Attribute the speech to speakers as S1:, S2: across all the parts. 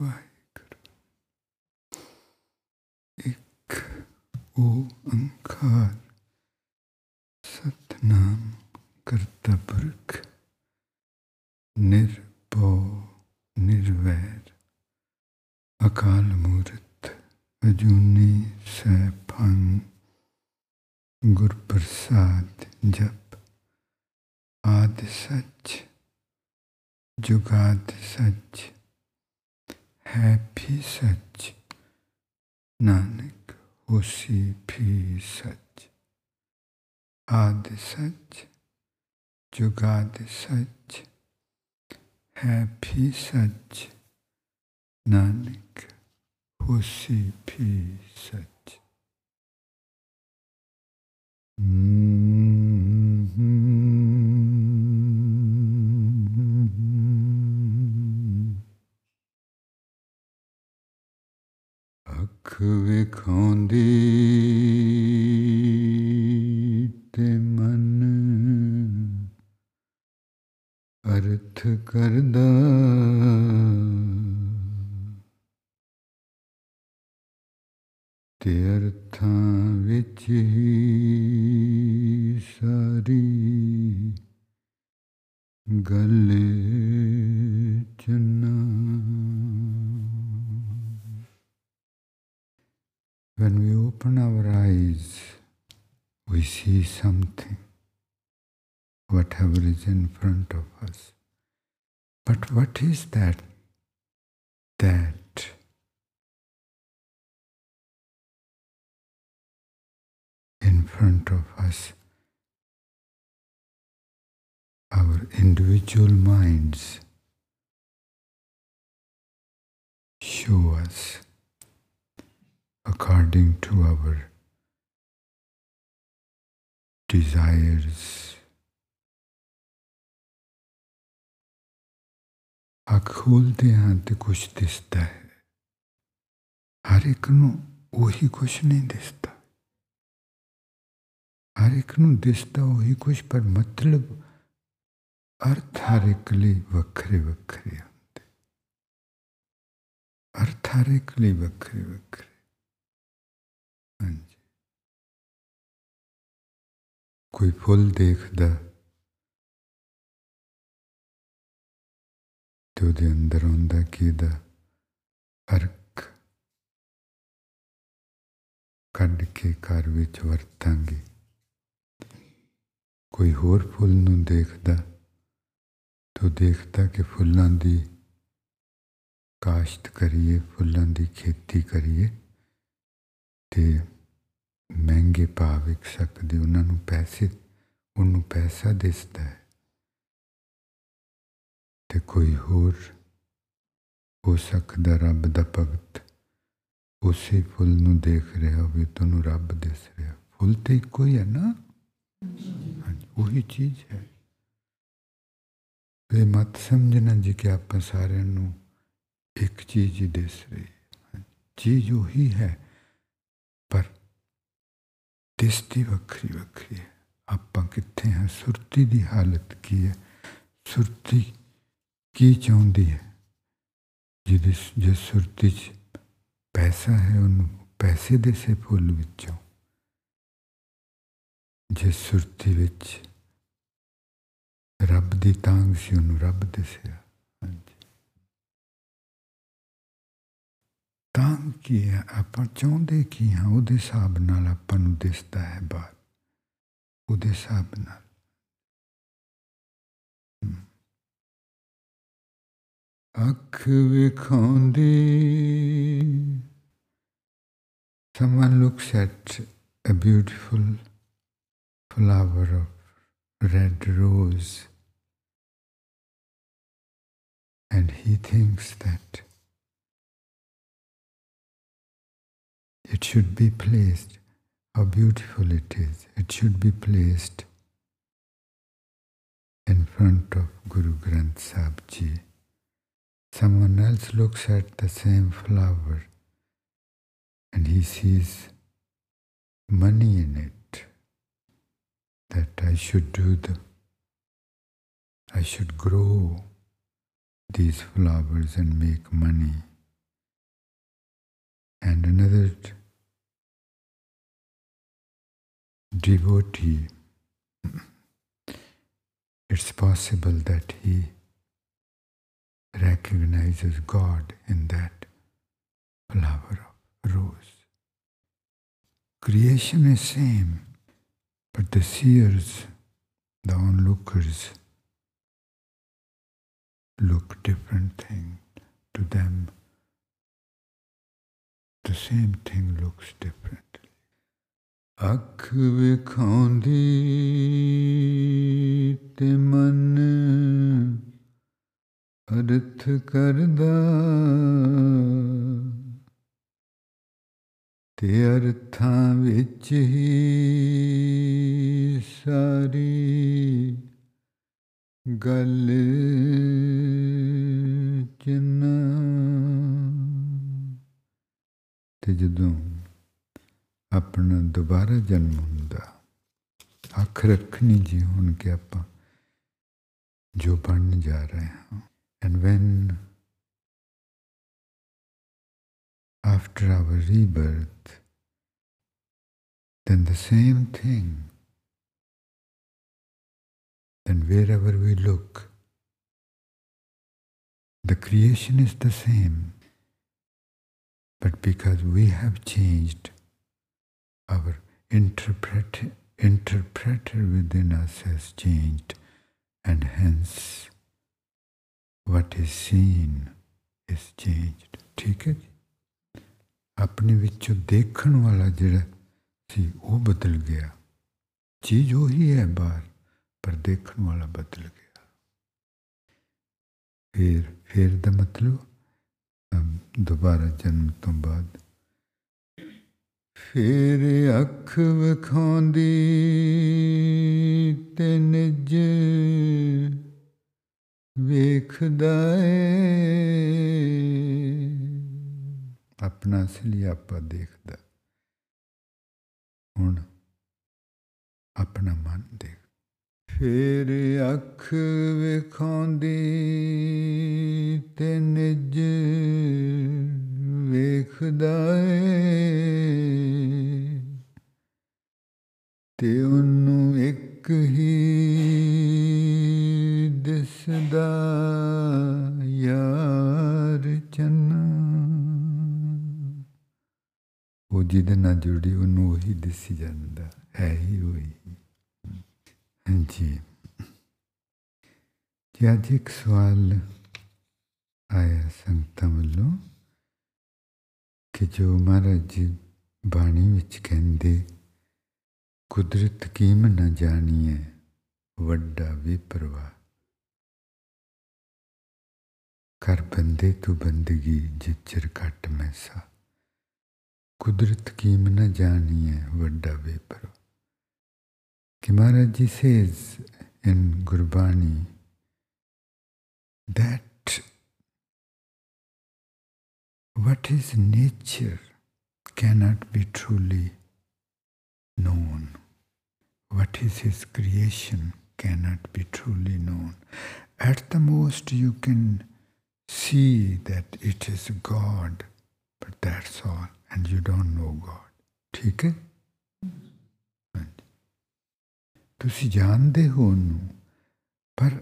S1: ਵਾਹਿਗੁਰੂ ਇੱਕ ਓੰਕਾਰ ਸਤਨਾਮ ਕਰਤਾ ਪੁਰਖ ਨਿਰਭਉ ਨਿਰਵੈਰ ਅਕਾਲ ਮੂਰਤ ਅਜੂਨੀ ਸੈਭੰ ਗੁਰ ਪ੍ਰਸਾਦ ਜਪ ਆਦ ਸੱਚ ਜੁਗਾਦ ਸੱਚ ਹੈ ਸੱਚ ਨਾਨਕ ਹੋਸੀ ਵੀ ਸੱਚ ਆਦਿ ਸੱਚ ਜੁਗਾਦਿ ਸੱਚ ਹੈ ਵੀ ਸੱਚ ਨਾਨਕ ਹੋਸੀ ਵੀ ਸੱਚ ਅੱਖ ਵੇਖਾਉਂਦੀ ਤੇ ਮਨ ਅਰਥ ਕਰਦਾ। ਤੇ ਅਰਥਾਂ ਵਿੱਚ ਹੀ ਸਾਰੀ ਗੱਲ ਚੰਨਾ When we open our eyes, we see something, whatever is in front of us. But what is that? That in front of us, our individual minds show us according to our desires. ਅੱਖ ਖੋਲਦੇ ਹਾਂ ਤੇ ਕੁਛ ਦਿਸਦਾ ਹੈ ਹਰ ਇੱਕ ਨੂੰ ਉਹੀ ਕੁਛ ਨਹੀਂ ਦਿਸਦਾ ਹਰ ਇੱਕ ਨੂੰ ਦਿਸਦਾ ਉਹੀ ਕੁਛ ਪਰ ਮਤਲਬ ਅਰਥ ਹਰ ਇੱਕ ਲਈ ਵੱਖਰੇ ਵੱਖਰੇ ਹੁੰਦੇ ਅਰਥ ਹਰ ਇੱਕ ਲਈ ਵੱਖਰੇ ਵੱਖਰੇ ਹਾਂਜੀ। ਕੋਈ ਫੁੱਲ ਦੇਖਦਾ ਤੇ ਉਹਦੇ ਅੰਦਰ ਹੁੰਦਾ ਕਿ ਇਹਦਾ ਅਰਕ ਕੱਢ ਕੇ ਘਰ ਵਿੱਚ ਵਰਤਾਂਗੇ। ਕੋਈ ਹੋਰ ਫੁੱਲ ਨੂੰ ਦੇਖਦਾ ਤੋ ਦੇਖਦਾ ਕਿ ਫੁੱਲਾਂ ਦੀ ਕਾਸ਼ਤ ਕਰੀਏ, ਫੁੱਲਾਂ ਦੀ ਖੇਤੀ ਕਰੀਏ। ਤੇ ਮਹਿੰਗੇ ਭਾਅ ਵਿਕ ਸਕਦੇ, ਉਹਨਾਂ ਨੂੰ ਪੈਸੇ, ਉਹਨੂੰ ਪੈਸਾ ਦਿਸਦਾ ਹੈ। ਤੇ ਕੋਈ ਹੋਰ ਹੋ ਸਕਦਾ ਰੱਬ ਦਾ ਭਗਤ, ਉਸੇ ਫੁੱਲ ਨੂੰ ਦੇਖ ਰਿਹਾ ਹੋਵੇ ਤੁਹਾਨੂੰ ਰੱਬ ਦਿਸ ਰਿਹਾ। ਫੁੱਲ ਤੇ ਇੱਕੋ ਹੀ ਹੈ ਨਾ? ਹਾਂਜੀ, ਉਹੀ ਚੀਜ਼ ਹੈ। ਇਹ ਮਤ ਸਮਝਣਾ ਜੀ ਕਿ ਆਪਾਂ ਸਾਰਿਆਂ ਨੂੰ ਇੱਕ ਚੀਜ਼ ਹੀ ਦਿਸ ਰਹੀ ਹੈ। ਚੀਜ਼ ਉਹੀ ਹੈ ਦਿਸਦੀ ਵੱਖਰੀ ਵੱਖਰੀ ਹੈ। ਆਪਾਂ ਕਿੱਥੇ ਹਾਂ? ਸੁਰਤੀ ਦੀ ਹਾਲਤ ਕੀ ਹੈ? ਸੁਰਤੀ ਕੀ ਚਾਹੁੰਦੀ ਹੈ? ਜਿਹਦੇ ਜਿਸ ਸੁਰਤੀ 'ਚ ਪੈਸਾ ਹੈ, ਉਹਨੂੰ ਪੈਸੇ ਦੇ ਸੇ ਫੁੱਲ ਵਿੱਚੋਂ। ਜਿਸ ਸੁਰਤੀ ਵਿੱਚ ਰੱਬ ਦੀ ਤਾਂਗ ਸੀ, ਉਹਨੂੰ ਰੱਬ ਦਿਸਿਆ। ਤਾਂਗ ਕੀ ਹੈ ਆਪਾਂ ਚਾਹੁੰਦੇ ਕੀ ਹਾਂ ਉਹਦੇ ਹਿਸਾਬ ਨਾਲ ਆਪਾਂ ਨੂੰ ਦਿਸਦਾ ਹੈ ਬਾਤ ਉਹਦੇ ਹਿਸਾਬ ਨਾਲ ਅੱਖ ਵਿਖਾਉਂਦੀ Someone looks at a beautiful flower of red rose and he thinks that it should be placed, how beautiful it is, it should be placed in front of Guru Granth Sahib Ji. Someone else looks at the same flower and he sees money in it, that I should do the, I should grow these flowers and make money and another devotee, it's possible that he recognizes God in that flower of rose. Creation is same, but the seers, the onlookers, look different thing to them. The same thing looks different. ਅੱਖ ਵਿਖਾਉਂਦੀ ਤੇ ਮਨ ਅਰਥ ਕਰਦਾ। ਤੇ ਅਰਥਾਂ ਵਿੱਚ ਹੀ ਸਾਰੀ ਗੱਲ ਚੰਨਾ ਤੇ ਜਦੋਂ ਆਪਣਾ ਦੁਬਾਰਾ ਜਨਮ ਹੁੰਦਾ ਅੱਖ ਰੱਖਣੀ ਜੀ ਹੁਣ ਕਿ ਆਪਾਂ ਜੋ ਬਣਨ ਜਾ ਰਹੇ ਹਾਂ and when after our rebirth then the same thing then wherever we look the creation is the same but because we have changed our interpret, interpreter within us has changed, and hence what is seen is changed. ਠੀਕ ਹੈ ਜੀ ਆਪਣੇ ਵਿੱਚੋਂ ਦੇਖਣ ਵਾਲਾ ਜਿਹੜਾ ਸੀ ਉਹ ਬਦਲ ਗਿਆ ਚੀਜ਼ ਉਹੀ ਹੈ ਬਾਹਰ ਪਰ ਦੇਖਣ ਵਾਲਾ ਬਦਲ ਗਿਆ ਫਿਰ ਫਿਰ ਦਾ ਮਤਲਬ ਦੁਬਾਰਾ ਜਨਮ ਤੋਂ ਬਾਅਦ ਫਿਰ ਅੱਖ ਵਿਖਾਉਂਦੀ ਤੇ ਨਿਜ ਵੇਖਦਾ ਏ। ਆਪਣਾ ਅਸਲੀ ਆਪਾ ਦੇਖਦਾ। ਹੁਣ ਆਪਣਾ ਮਨ ਦੇਖ। ਫਿਰ ਅੱਖ ਵਿਖਾਉਂਦੀ ਤੇ ਨਿਜ ਵੇਖਦਾ ਏ। ਤੇ ਉਹਨੂੰ ਇੱਕ ਹੀ ਦਿਸਦਾ ਯਾਰ ਚੰਨਾ। ਉਹ ਜਿਹਦੇ ਨਾਲ ਜੁੜੀ ਉਹਨੂੰ ਉਹੀ ਦਿਸੀ ਜਾਂਦਾ, ਹੈ ਹੀ ਉਹੀ। ਹਾਂਜੀ। ਜੀ, ਅੱਜ ਇੱਕ ਸਵਾਲ ਆਇਆ ਸੰਗਤਾਂ ਵੱਲੋਂ ਕਿ ਜੋ ਮਹਾਰਾਜ ਜੀ ਬਾਣੀ ਵਿੱਚ ਕਹਿੰਦੇ ਕੁਦਰਤ ਕੀਮ ਨਾ ਜਾਣੀਏ ਵੱਡਾ ਵਿਪਰਵਾ। ਕਰ ਬੰਦੇ ਤੂੰ ਬੰਦਗੀ, ਜਿਚਰ ਘਟ ਮੈਸਾ। ਕੁਦਰਤ ਕੀਮ ਨਾ ਜਾਣੀਏ ਵੱਡਾ ਵਿਪਰਵਾ। ਕਿ Maharaj ji says in Gurbani. That what is nature cannot be truly known. What is His creation cannot be truly known. At the most, you can see that it is God, but that's all, and you don't know God. ਠੀਕ ਹੈ ਤੁਸੀਂ ਜਾਣਦੇ ਹੋ ਉਹਨੂੰ ਪਰ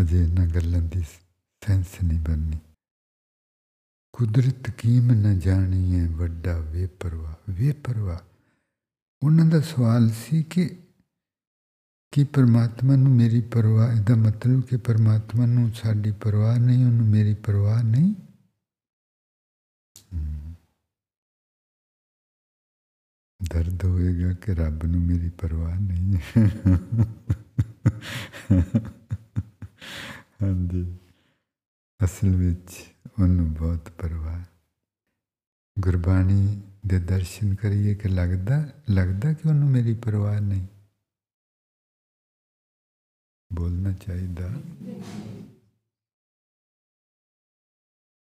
S1: ਅਜੇ ਇਹਨਾਂ ਗੱਲਾਂ ਦੀ sense ਨਹੀਂ ਬਣਨੀ ਕੁਦਰਤ ਕੀਮ न ਜਾਣੀ ਹੈ ਵੱਡਾ ਵੇਪਰਵਾ। ਵੇਪਰਵਾ। ਉਹਨਾਂ ਦਾ ਸਵਾਲ ਸੀ ਕਿ ਕਿ ਪਰਮਾਤਮਾ ਨੂੰ ਮੇਰੀ ਪਰਵਾਹ, ਇਹਦਾ ਮਤਲਬ ਕਿ ਪਰਮਾਤਮਾ ਨੂੰ ਸਾਡੀ ਪਰਵਾਹ ਨਹੀਂ, ਉਹਨੂੰ ਮੇਰੀ ਪਰਵਾਹ ਨਹੀਂ? ਦਰਦ ਹੋਏਗਾ ਕਿ ਰੱਬ ਨੂੰ ਮੇਰੀ ਪਰਵਾਹ ਨਹੀਂ ਹਾਂਜੀ। ਅਸਲ ਵਿੱਚ ਉਹਨੂੰ ਬਹੁਤ ਪਰਵਾਹ ਗੁਰਬਾਣੀ ਦੇ ਦਰਸ਼ਨ ਕਰੀਏ ਕਿ ਲੱਗਦਾ ਲੱਗਦਾ ਕਿ ਉਹਨੂੰ ਮੇਰੀ ਪਰਵਾਹ ਨਹੀਂ? ਬੋਲਣਾ ਚਾਹੀਦਾ।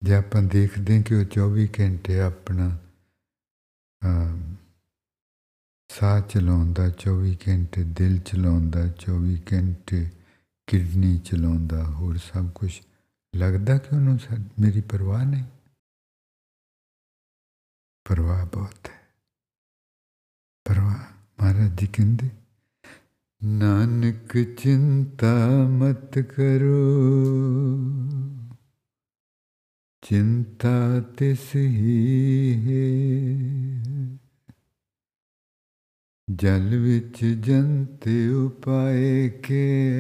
S1: ਜੇ ਆਪਾਂ ਦੇਖਦੇ ਕਿ ਉਹ 24 ਘੰਟੇ ਆਪਣਾ ਸਾਹ ਚਲਾਉਂਦਾ 24 ਘੰਟੇ ਦਿਲ ਚਲਾਉਂਦਾ 24 ਘੰਟੇ ਕਿਡਨੀ ਚਲਾਉਂਦਾ, ਹੋਰ ਸਭ ਕੁਝ ਲੱਗਦਾ ਕਿ ਉਹਨੂੰ ਮੇਰੀ ਪਰਵਾਹ ਨਹੀਂ? ਪਰਵਾਹ ਬਹੁਤ ਹੈ। ਪਰਵਾਹ ਮਹਾਰਾਜ ਜੀ ਕਹਿੰਦੇ, ਨਾਨਕ ਚਿੰਤਾ ਮਤ ਕਰੋ। ਚਿੰਤਾ ਤਿਸ ਹੀ ਹੈ। ਜਲ ਵਿੱਚ ਜੰਤ ਉਪਾਏ ਕੇ।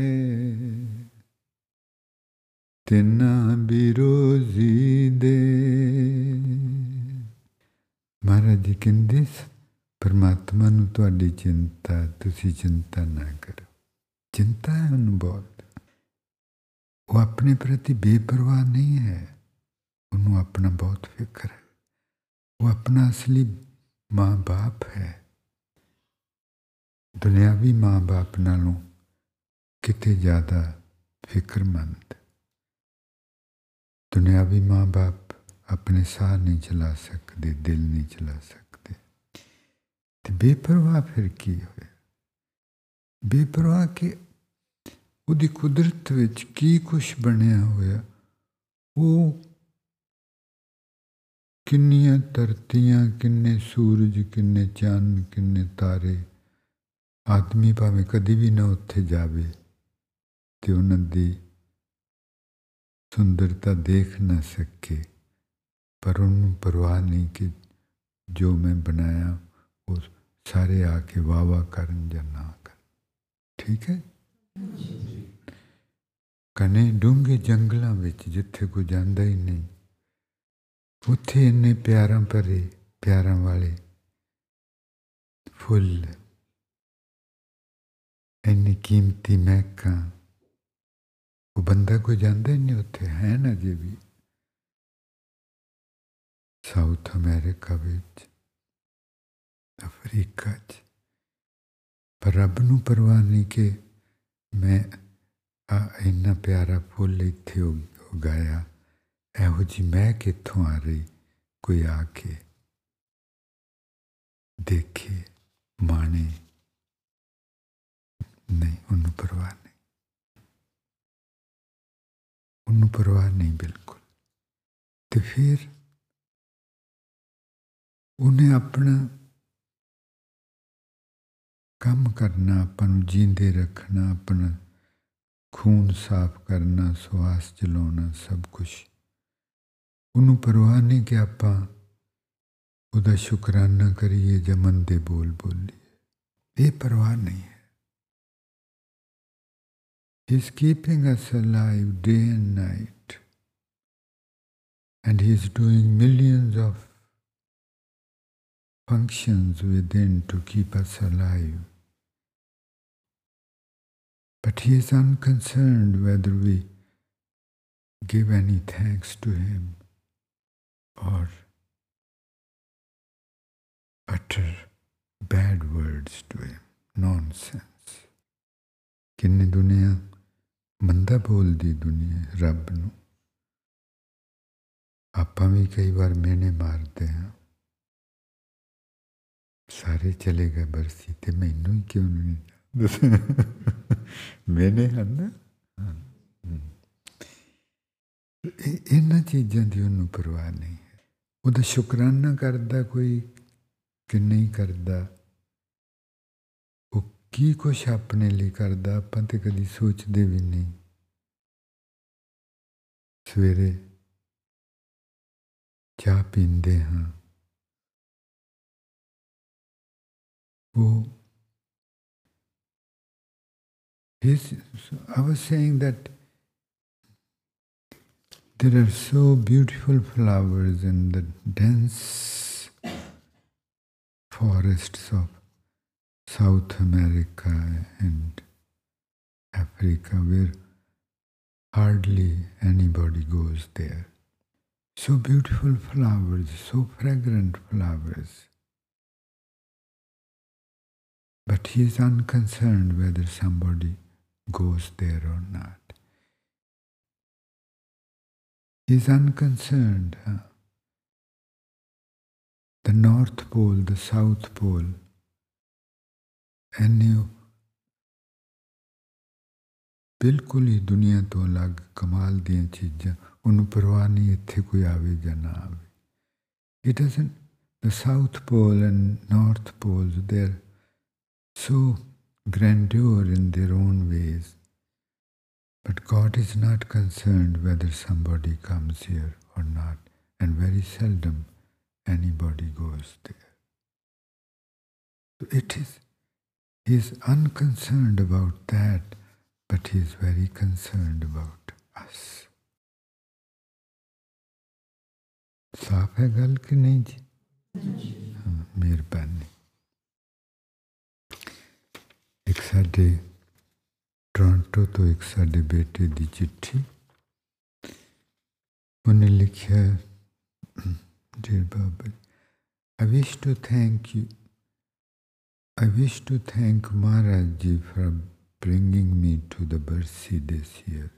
S1: ਤਿਨਾ ਬਿਰੋਜ਼ੀ ਦੇ। ਮਹਾਰਾਜ ਜੀ ਕਹਿੰਦੇ ਪਰਮਾਤਮਾ ਨੂੰ ਤੁਹਾਡੀ ਚਿੰਤਾ, ਤੁਸੀਂ ਚਿੰਤਾ ਨਾ ਕਰੋ। ਚਿੰਤਾ ਹੈ ਉਹਨੂੰ ਬਹੁਤ। ਉਹ ਆਪਣੇ ਪ੍ਰਤੀ ਬੇਪਰਵਾਹ ਨਹੀਂ ਹੈ। ਉਹਨੂੰ ਆਪਣਾ ਬਹੁਤ ਫਿਕਰ ਹੈ। ਉਹ ਆਪਣਾ ਅਸਲੀ ਮਾਂ-ਬਾਪ ਹੈ। ਦੁਨਿਆਵੀ ਮਾਂ-ਬਾਪ ਨਾਲੋਂ ਕਿਤੇ ਜ਼ਿਆਦਾ ਫਿਕਰਮੰਦ। ਦੁਨਿਆਵੀ ਮਾਂ-ਬਾਪ ਆਪਣੇ ਸਾਹ ਨਹੀਂ ਚਲਾ ਸਕਦੇ, ਦਿਲ ਨਹੀਂ ਚਲਾ ਸਕਦੇ। ਤੇ ਬੇਪਰਵਾਹ ਫਿਰ ਕੀ ਹੋਇਆ? ਬੇਪਰਵਾਹ ਕਿ ਉਹਦੀ ਕੁਦਰਤ ਵਿੱਚ ਕੀ ਕੁਝ ਬਣਿਆ ਹੋਇਆ, ਉਹ ਕਿੰਨੀਆਂ ਧਰਤੀਆਂ, ਕਿੰਨੇ ਸੂਰਜ, ਕਿੰਨੇ ਚੰਨ, ਕਿੰਨੇ ਤਾਰੇ, ਆਦਮੀ ਭਾਵੇਂ ਕਦੀ ਵੀ ਨਾ ਉੱਥੇ ਜਾਵੇ ਤੇ ਉਹਨਾਂ ਦੀ ਸੁੰਦਰਤਾ ਦੇਖ ਨਾ ਸਕੇ ਪਰ ਉਹਨੂੰ ਪਰਵਾਹ ਨਹੀਂ ਕਿ ਜੋ ਮੈਂ ਬਣਾਇਆ ਉਹ ਸਾਰੇ ਆ ਕੇ ਵਾਵਾ ਕਰਨ ਜਾਂ ਨਾ ਕਰ ਠੀਕ ਹੈ ਕਨੇ ਡੂੰਘੇ ਜੰਗਲਾਂ ਵਿੱਚ ਜਿੱਥੇ ਕੋਈ ਜਾਂਦਾ ਹੀ ਨਹੀਂ ਉੱਥੇ ਇੰਨੇ ਪਿਆਰਾਂ ਭਰੇ ਪਿਆਰਾਂ ਵਾਲੇ ਫੁੱਲ ਇੰਨੀ ਕੀਮਤੀ ਮਹਿਕਾਂ ਉਹ ਬੰਦਾ ਕੋਈ ਜਾਂਦਾ ਹੀ ਨਹੀਂ ਉੱਥੇ, ਹੈ ਨਾ ਜੇ ਵੀ। ਸਾਊਥ ਅਮਰੀਕਾ ਵਿੱਚ, ਅਫਰੀਕਾ 'ਚ। ਪਰ ਰੱਬ ਨੂੰ ਪਰਵਾਹ ਨਹੀਂ ਕਿ ਮੈਂ ਆ ਇੰਨਾ ਪਿਆਰਾ ਫੁੱਲ ਇੱਥੇ ਉਗਾਇਆ। ਇਹੋ ਜੀ ਮੈਂ ਕਿੱਥੋਂ ਆ ਰਹੀ? ਕੋਈ ਆ ਕੇ ਦੇਖੇ, ਮਾਣੇ। ਨਹੀਂ, ਉਹਨੂੰ ਪਰਵਾਹ ਨਹੀਂ। ਉਹਨੂੰ ਪਰਵਾਹ ਨਹੀਂ ਬਿਲਕੁਲ। ਤੇ ਫਿਰ ਉਹਨੇ ਆਪਣਾ ਕੰਮ ਕਰਨਾ, ਆਪਾਂ ਨੂੰ ਜੀਂਦੇ ਰੱਖਣਾ, ਆਪਣਾ ਖੂਨ ਸਾਫ਼ ਕਰਨਾ, ਸਵਾਸ ਚਲਾਉਣਾ ਸਭ ਕੁਝ ਉਹਨੂੰ ਪਰਵਾਹ ਨਹੀਂ ਕਿ ਆਪਾਂ ਉਹਦਾ ਸ਼ੁਕਰਾਨਾ ਕਰੀਏ, ਜਮਨ ਦੇ ਬੋਲ ਬੋਲੀਏ। ਇਹ ਪਰਵਾਹ ਨਹੀਂ ਹੈ। He's keeping us alive day and night. And He's doing millions of functions within to keep us alive. But He is unconcerned whether we give any thanks to Him or utter bad words to Him. Nonsense. किन्नी दुनिया ਮੰਦਾ ਬੋਲਦੀ ਦੁਨੀਆ ਰੱਬ ਨੂੰ। ਆਪਾਂ ਵੀ ਕਈ ਵਾਰ ਮੈਨੇ ਮਾਰਦੇ ਹਾਂ। ਸਾਰੇ ਚਲੇ ਗਏ ਬਰਸੀ ਤੇ ਮੈਨੂੰ ਹੀ ਕਿਉਂ ਨਹੀਂ ਮੈਨੇ ਹਨ। ਇਹਨਾਂ ਚੀਜ਼ਾਂ ਦੀ ਉਹਨੂੰ ਪਰਵਾਹ ਨਹੀਂ ਹੈ। ਉਹਦਾ ਸ਼ੁਕਰਾਨਾ ਕਰਦਾ ਕੋਈ ਕਿ ਨਹੀਂ ਕਰਦਾ? ਕੀ ਕੁਛ ਆਪਣੇ ਲਈ ਕਰਦਾ ਆਪਾਂ ਤੇ ਕਦੀ ਸੋਚਦੇ ਵੀ ਨਹੀਂ ਸਵੇਰੇ ਚਾਹ ਪੀਂਦੇ ਹਾਂ ਉਹ His, I was saying that there are so beautiful flowers in the dense forests of South America and Africa where hardly anybody goes there. So beautiful flowers, so fragrant flowers. But he is unconcerned whether somebody goes there or not. He is unconcerned. Huh? The North Pole, the South Pole, एन्यू बिल्कुल ही दुनिया तो अलग कमाल दियां चीज़ां उन्होंने परवाह नहीं इतने कोई आवे या ना आवे it doesn't the south pole and grandeur in their own ways. But God is not concerned whether somebody comes here or not, and very seldom anybody goes there. So it is He is unconcerned about that, but He is very concerned about us. ਸਾਫ ਹੈ ਗੱਲ ਕਿ ਨਹੀਂ ਜੀ ਮਿਹਰਬਾਨੀ ਇੱਕ ਸਾਡੇ Toronto ਤੋਂ ਇੱਕ ਸਾਡੇ ਬੇਟੇ ਦੀ ਚਿੱਠੀ ਉਹਨੇ ਲਿਖਿਆ Dear Baba, I wish to thank you. I wish to thank Maharaj Ji for bringing me to the Barsi this year.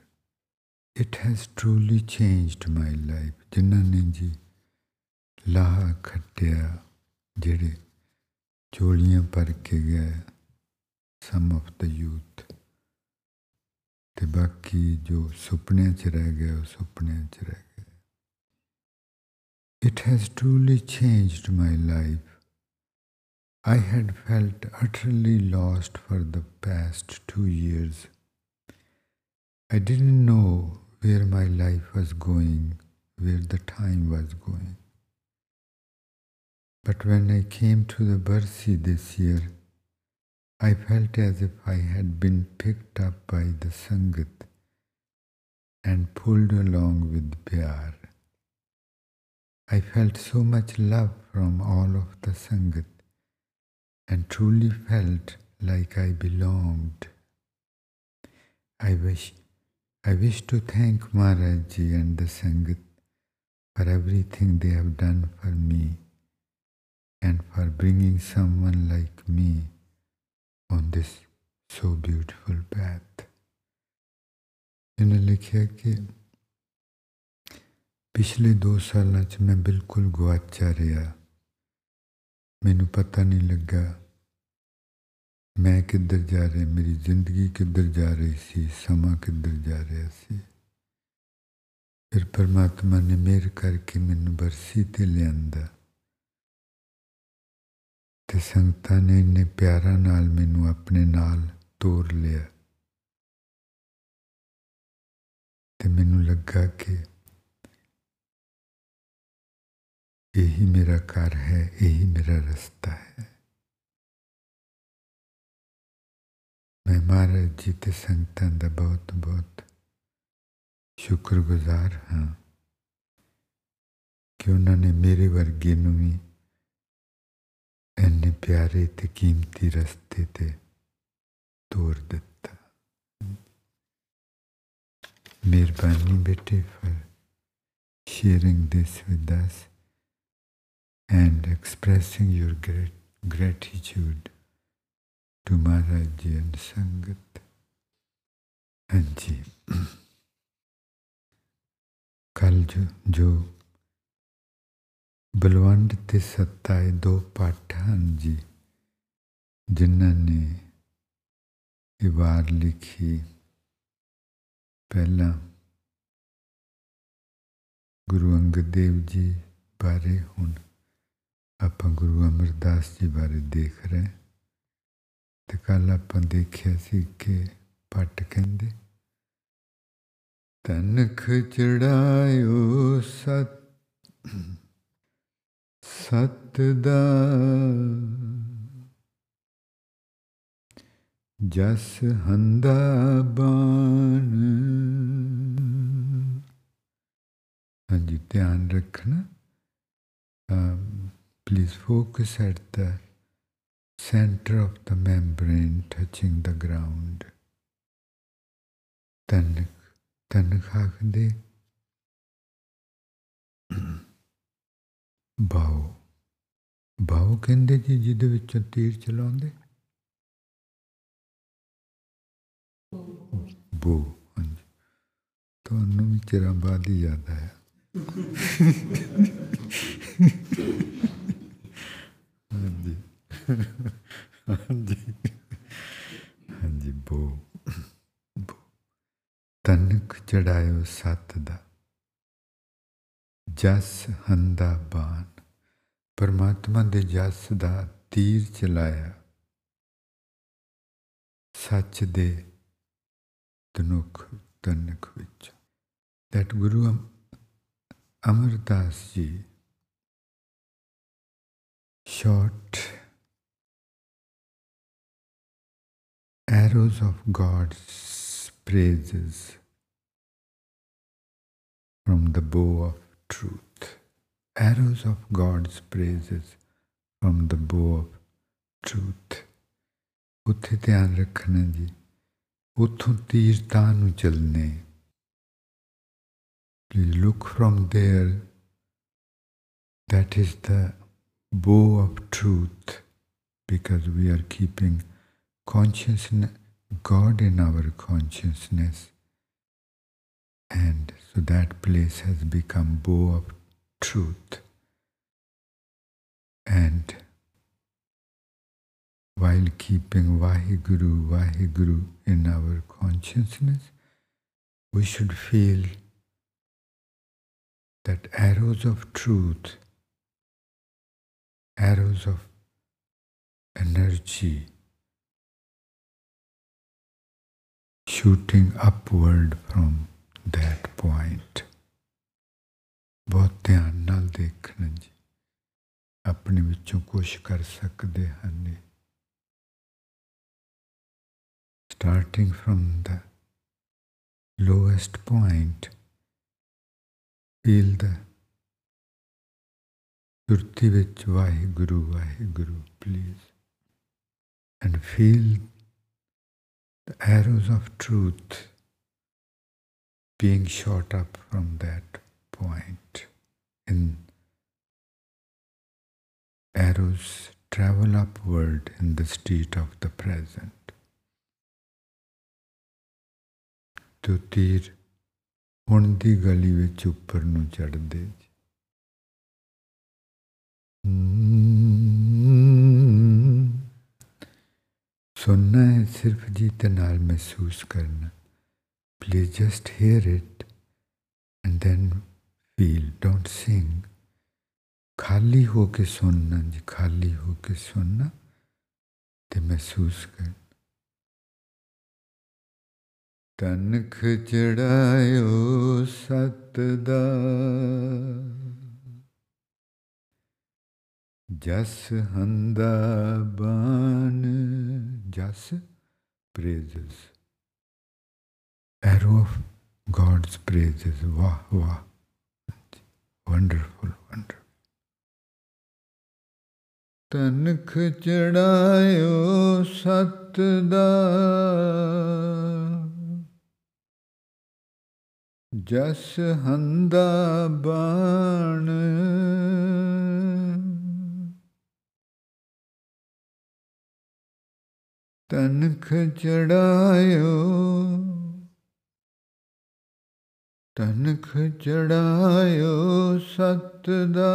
S1: It has truly changed my life. ਜਿਨ੍ਹਾਂ ਨੇ ਜੀ ਲਾਹ ਖੱਟਿਆ ਜਿਹੜੇ ਚੋਲੀਆਂ ਭਰ ਕੇ ਗਏ ਸਮ ਆਫ ਦ ਯੂਥ ਤੇ ਬਾਕੀ ਜੋ ਸੁਪਨਿਆਂ 'ਚ ਰਹਿ ਗਏ ਉਹ ਸੁਪਨਿਆਂ 'ਚ ਰਹਿ ਗਏ It has truly changed my life. I had felt utterly lost for the past two years. I didn't know where my life was going, where the time was going. But when I came to the Barsi this year, I felt as if I had been picked up by the Sangat and pulled along with Pyar. I felt so much love from all of the Sangat and truly felt like I belonged. I wish I wish to thank Maharaj Ji and the Sangat for everything they have done for me and for bringing someone like me on this so beautiful path. ਇਹਨੇ ਲਿਖਿਆ ਕਿ ਪਿਛਲੇ 2 ਸਾਲਾਂ 'ਚ ਮੈਂ ਬਿਲਕੁਲ ਗਵਾਚਾ ਰਿਹਾ ਮੈਨੂੰ ਪਤਾ ਨਹੀਂ ਲੱਗਾ ਮੈਂ ਕਿੱਧਰ ਜਾ ਰਿਹਾ, ਮੇਰੀ ਜ਼ਿੰਦਗੀ ਕਿੱਧਰ ਜਾ ਰਹੀ ਸੀ, ਸਮਾਂ ਕਿੱਧਰ ਜਾ ਰਿਹਾ ਸੀ? ਫਿਰ ਪਰਮਾਤਮਾ ਨੇ ਮਿਹਰ ਕਰਕੇ ਮੈਨੂੰ ਬਰਸੀ ਤੇ ਲਿਆਂਦਾ ਤੇ ਸੰਗਤਾਂ ਨੇ ਇੰਨੇ ਪਿਆਰਾ ਨਾਲ ਮੈਨੂੰ ਆਪਣੇ ਨਾਲ ਤੋਰ ਲਿਆ ਤੇ ਮੈਨੂੰ ਲੱਗਾ ਕਿ ਇਹੀ ਮੇਰਾ ਘਰ ਹੈ, ਇਹੀ ਮੇਰਾ ਰਸਤਾ ਹੈ। महाराज जी ਤੇ ਸੰਗਤਾਂ ਦਾ ਬਹੁਤ ਬਹੁਤ ਸ਼ੁਕਰਗੁਜ਼ਾਰ ਹਾਂ ਕਿ ਉਹਨਾਂ ਨੇ ਮੇਰੇ ਵਰਗੇ ਨੂੰ ਵੀ ਇੰਨੇ ਪਿਆਰੇ ਤੇ ਕੀਮਤੀ ਰਸਤੇ ਤੇ ਤੋਰ ਦਿੱਤਾ ਮਿਹਰਬਾਨੀ ਬੇਟੇ for sharing this with us and expressing your great gratitude to Maharaj Ji and Sangat. And जी ਕੱਲ ਜੋ ਜੋ ਬਲਵੰਡ ਤੇ ਸੱਤਾ ਇਹ ਦੋ ਪਾਠ ਹਨ ਜੀ ਜਿਨ੍ਹਾਂ ਨੇ ਇਹ ਵਾਰ ਲਿਖੀ ਪਹਿਲਾਂ ਗੁਰੂ ਅੰਗਦ ਦੇਵ ਜੀ ਬਾਰੇ ਹੁਣ ਆਪਾਂ ਗੁਰੂ ਅਮਰਦਾਸ ਜੀ ਬਾਰੇ ਦੇਖ ਰਹੇ ਤੇ ਕੱਲ ਆਪਾਂ ਦੇਖਿਆ ਸੀ ਕਿ ਪੱਟ ਕਹਿੰਦੇ ਤਨਖ ਚੜਾਇਓ ਸਤ ਸਤ ਦਾ ਜਸ ਹੰਦਾ ਬਾਣ। ਹਾਂਜੀ, ਧਿਆਨ ਰੱਖਣਾ। please focus at the center of the membrane touching the ground. ਤਨ ਤਨ ਖਾਖਦੇ ਬਾਉ ਬਾਉ ਕਹਿੰਦੇ ਜੀ ਜਿਹਦੇ ਵਿੱਚੋਂ ਤੀਰ ਚਲਾਉਂਦੇ ਬੋ ਹਾਂਜੀ ਤੁਹਾਨੂੰ ਵੀ ਚਿਰਾਂ ਬਾਅਦ ਹੀ ਯਾਦ ਆਇਆ ਹਾਂਜੀ ਹਾਂਜੀ। ਹਾਂਜੀ, ਬੋ। ਬੋ। ਤਨਕ ਚੜਾਇਓ ਸਤ ਦਾ। ਜਸ ਹੰਦਾ ਬਾਣ। ਪਰਮਾਤਮਾ ਦੇ ਜਸ ਦਾ ਤੀਰ ਚਲਾਇਆ। ਸੱਚ ਦੇ ਤਨੁਖ ਤਨਕ ਵਿੱਚ। That Guru Amardas ji shot arrows of God's praises from the bow of truth. Arrows of God's praises from the bow of truth. ਉੱਥੇ ਧਿਆਨ ਰੱਖਣਾ ਜੀ ਉੱਥੋਂ ਤੀਰ ਤਾਂ ਨੂੰ ਚੱਲਨੇ Please look from there. That is the bow of truth because we are keeping consciousness, God in our consciousness. And so that place has become bow of truth. And while keeping Vahiguru, Vahiguru in our consciousness, we should feel that arrows of truth, arrows of energy shooting upward from that point. ਬਹੁਤ ਧਿਆਨ ਨਾਲ ਦੇਖਣਾ ਜੀ ਆਪਣੇ ਵਿੱਚੋਂ ਕੁਝ ਕਰ ਸਕਦੇ ਹਨ starting from the lowest point feel the ਸੁਰਤੀ ਵਿੱਚ Waheguru Waheguru please and feel the arrows of truth being shot up from that point in arrows travel upward in the state of the present to ਤੀਰ ਹੁਣ ਦੀ ਗਲੀ ਵਿੱਚ ਉੱਪਰ ਨੂੰ ਚੜਦੇ ਸੁਣਨਾ ਹੈ ਸਿਰਫ ਜੀ ਤੇ ਨਾਲ ਮਹਿਸੂਸ ਕਰਨਾ। Please just hear it and then feel don't sing ਖਾਲੀ ਹੋ ਕੇ ਸੁਣਨਾ, ਜੀ ਖਾਲੀ ਹੋ ਕੇ ਸੁਣਨਾ, ਤੇ ਮਹਿਸੂਸ ਕਰਨਾ ਤਨਖ ਚੜਾਇਓ ਸਤ ਦਾ। ਜਸ ਹੰਦਾ ਬਾਣ ਜਸ praises arrow of god's praises wah wah wonderful wonderful ਤਨਖ ਚੜਾਇਓ ਸਤ ਦਾ ਜਸ ਹੰਦਾ ਬਾਣ ਤਨਖ ਚੜਾਇਓ ਤਨਖ ਚੜਾਇਓ ਸਤ ਦਾ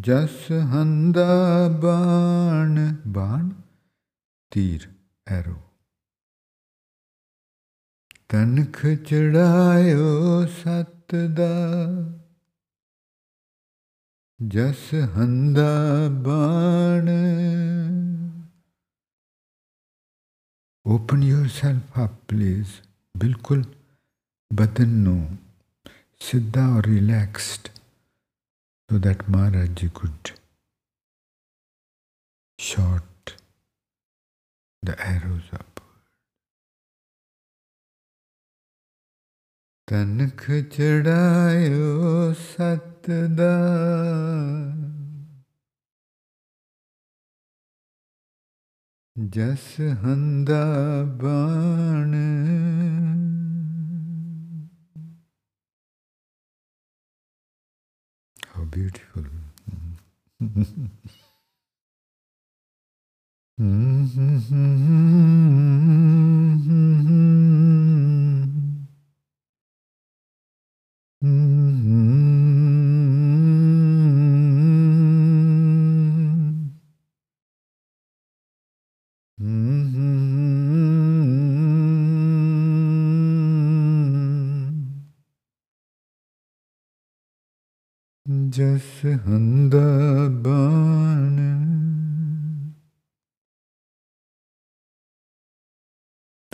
S1: ਜਸ ਹੰਦਾ ਬਾਣ। ਬਾਣ, ਤੀਰ, ਐਰੋ। ਤਨਖ ਚੜਾਇਓ ਸਤ ਦਾ ਜਸ ਹੰਦਾ ਬਾਣ ਓਪਨ ਯੋਰਸੈਲਫ ਅਪ ਪਲੀਜ਼ ਬਿਲਕੁਲ ਬਦਨ ਨੂੰ ਸਿੱਧਾ ਔਰ relaxed so that Maharaj Ji could shot the arrows up. ਤਨਖ ਚੜਾਇਓ ਸਤ ਦਾ ਜਸ ਹੰਦਾ ਬਾਣ How beautiful. The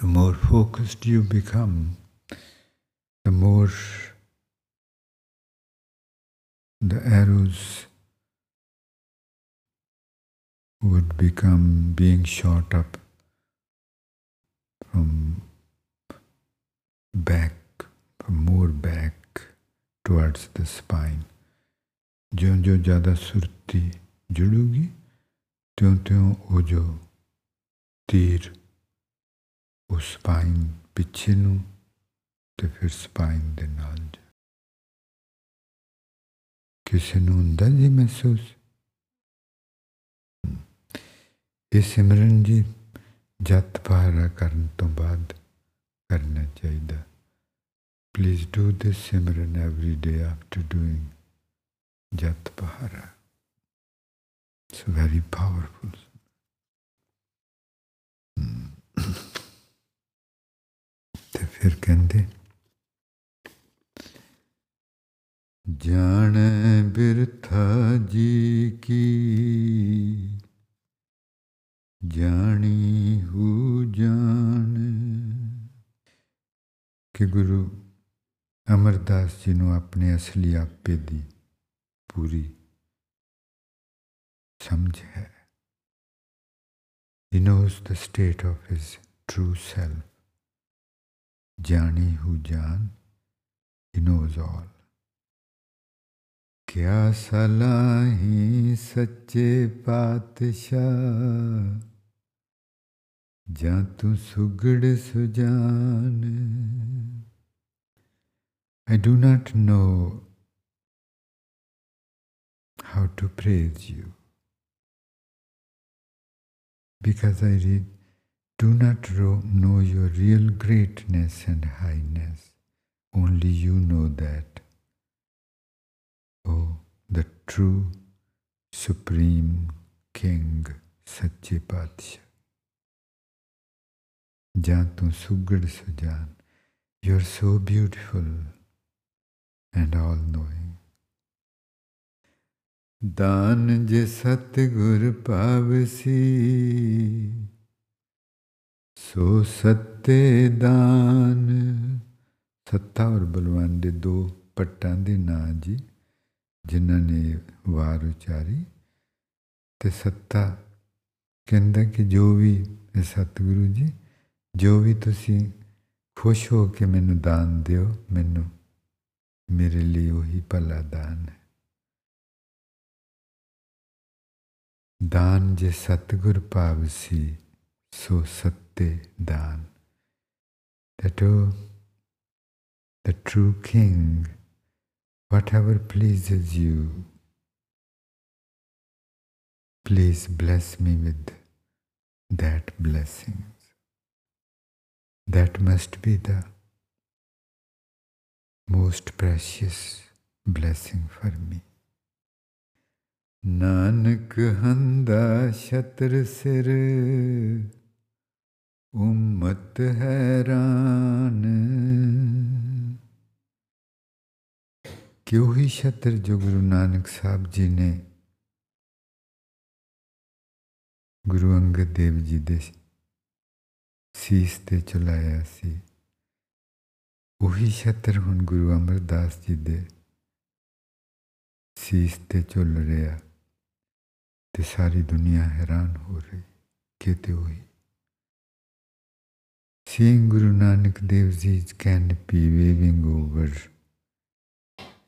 S1: more focused you become, the more the arrows would become being shot up from back, from more back towards the spine. ਜਿਉਂ ਜਿਉਂ ਜ਼ਿਆਦਾ ਸੁਰਤੀ ਜੁੜੂਗੀ ਤਿਉਂ ਤਿਉਂ ਉਹ ਜੋ ਤੀਰ ਉਹ ਸਪਾਈਨ ਪਿੱਛੇ ਨੂੰ ਤੇ ਫਿਰ ਸਪਾਈਨ ਦੇ ਨਾਲ ਕਿਸੇ ਨੂੰ ਹੁੰਦਾ ਜੀ ਮਹਿਸੂਸ ਇਹ ਸਿਮਰਨ ਜੀ ਜਤ ਪਾਰਾ ਕਰਨ ਤੋਂ ਬਾਅਦ ਕਰਨਾ ਚਾਹੀਦਾ please do this simran every day after doing Jat Pahara. It's very powerful. ਤੇ ਫਿਰ ਕਹਿੰਦੇ ਜਾਣ ਬਿਰਥਾ ਜੀ ਕੀ ਜਾਣੀ ਹੂ ਜਾਣ ਕਿ ਗੁਰੂ ਅਮਰਦਾਸ ਜੀ ਨੂੰ ਆਪਣੇ ਅਸਲੀ ਆਪੇ ਦੀ ਪੂਰੀ ਸਮਝ ਹੈ he knows the state of his true self ਜਾਣੀ ਹੂ ਜਾਨ he knows all क्या सलाही सच्चे पातशाह जा तू सुगड़ Sujan. I do not know how to praise you. Because I read, do not know your real greatness and highness, only you know that. Oh, the true, supreme King, Sache Patsha. Jantu Sugad Sujan, you're so beautiful and all knowing. ਦਾਨ ਜੇ ਸਤਿਗੁਰ ਪਾਵਸੀ ਸੋ ਸੱਤੇ ਦਾਨ ਸੱਤਾ ਔਰ ਬਲਵਾਨ ਦੇ ਦੋ ਪੱਟਾਂ ਦੇ ਨਾਂ ਜੀ ਜਿਨ੍ਹਾਂ ਨੇ ਵਾਰ ਉਚਾਰੀ ਤੇ ਸੱਤਾ ਕਹਿੰਦਾ ਕਿ ਜੋ ਵੀ ਸਤਿਗੁਰੂ ਜੀ, ਜੋ ਵੀ ਤੁਸੀਂ ਖੁਸ਼ ਹੋ ਕੇ ਮੈਨੂੰ ਦਾਨ ਦਿਓ, ਮੈਨੂੰ ਮੇਰੇ ਲਈ ਉਹੀ ਭਲਾ ਦਾਨ ਹੈ। ਦਾਨ ਜੇ ਸਤਗੁਰ ਪਾਵਸੀ ਸੋ ਸੱਤੇ ਦਾਨ। That oh the true king whatever pleases you please bless me with that blessing that must be the most precious blessing for me Nanak ਹੰਦਾ ਛਤਰ ਸਿਰ ਉਮਤ ਹੈਰਾਨ ਕਿ ਹੀ ਛਤਰ ਜੋ ਗੁਰੂ ਨਾਨਕ ਸਾਹਿਬ ਜੀ ਨੇ ਗੁਰੂ ਅੰਗਦ ਦੇਵ ਜੀ ਦੇ ਸੀਸ ਤੇ ਚਲਾਇਆ ਸੀ? ਉਹੀ ਛਤਰ ਹੁਣ ਗੁਰੂ ਅਮਰਦਾਸ ਜੀ ਦੇ ਸੀਸ ਤੇ ਝੁੱਲ ਰਿਹਾ ਤੇ ਸਾਰੀ ਦੁਨੀਆ ਹੈਰਾਨ ਹੋ ਰਹੀ, ਕਿਤੇ ਹੋਈ Seeing Guru Nanak Dev Ji's canopy waving over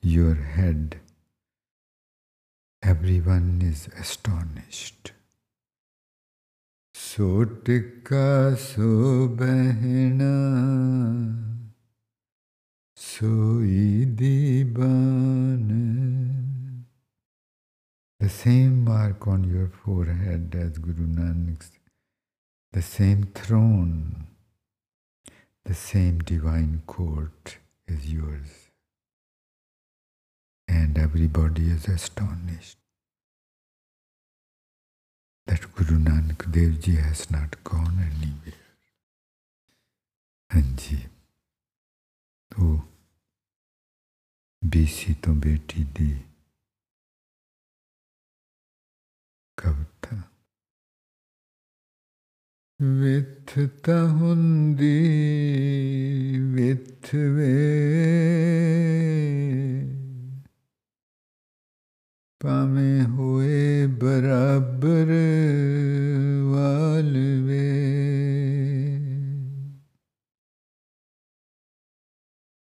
S1: your head, everyone is astonished. So tikka so behna soi diban the same mark on your forehead as Guru Nanak's, the same throne, the same divine court is yours. And everybody is astonished. that Guru Nanak Dev Ji has not gone anywhere. ਹਾਂਜੀ ਉਹ BC ਤੋਂ ਬੇਟੀ ਦੀ ਕਵਿਤਾ with ਤਾਂ ਹੁੰਦੀ with ਵੇ ਭਾਵੇਂ ਹੋਏ ਬਰਾਬਰ ਵਾਲ ਵੇ।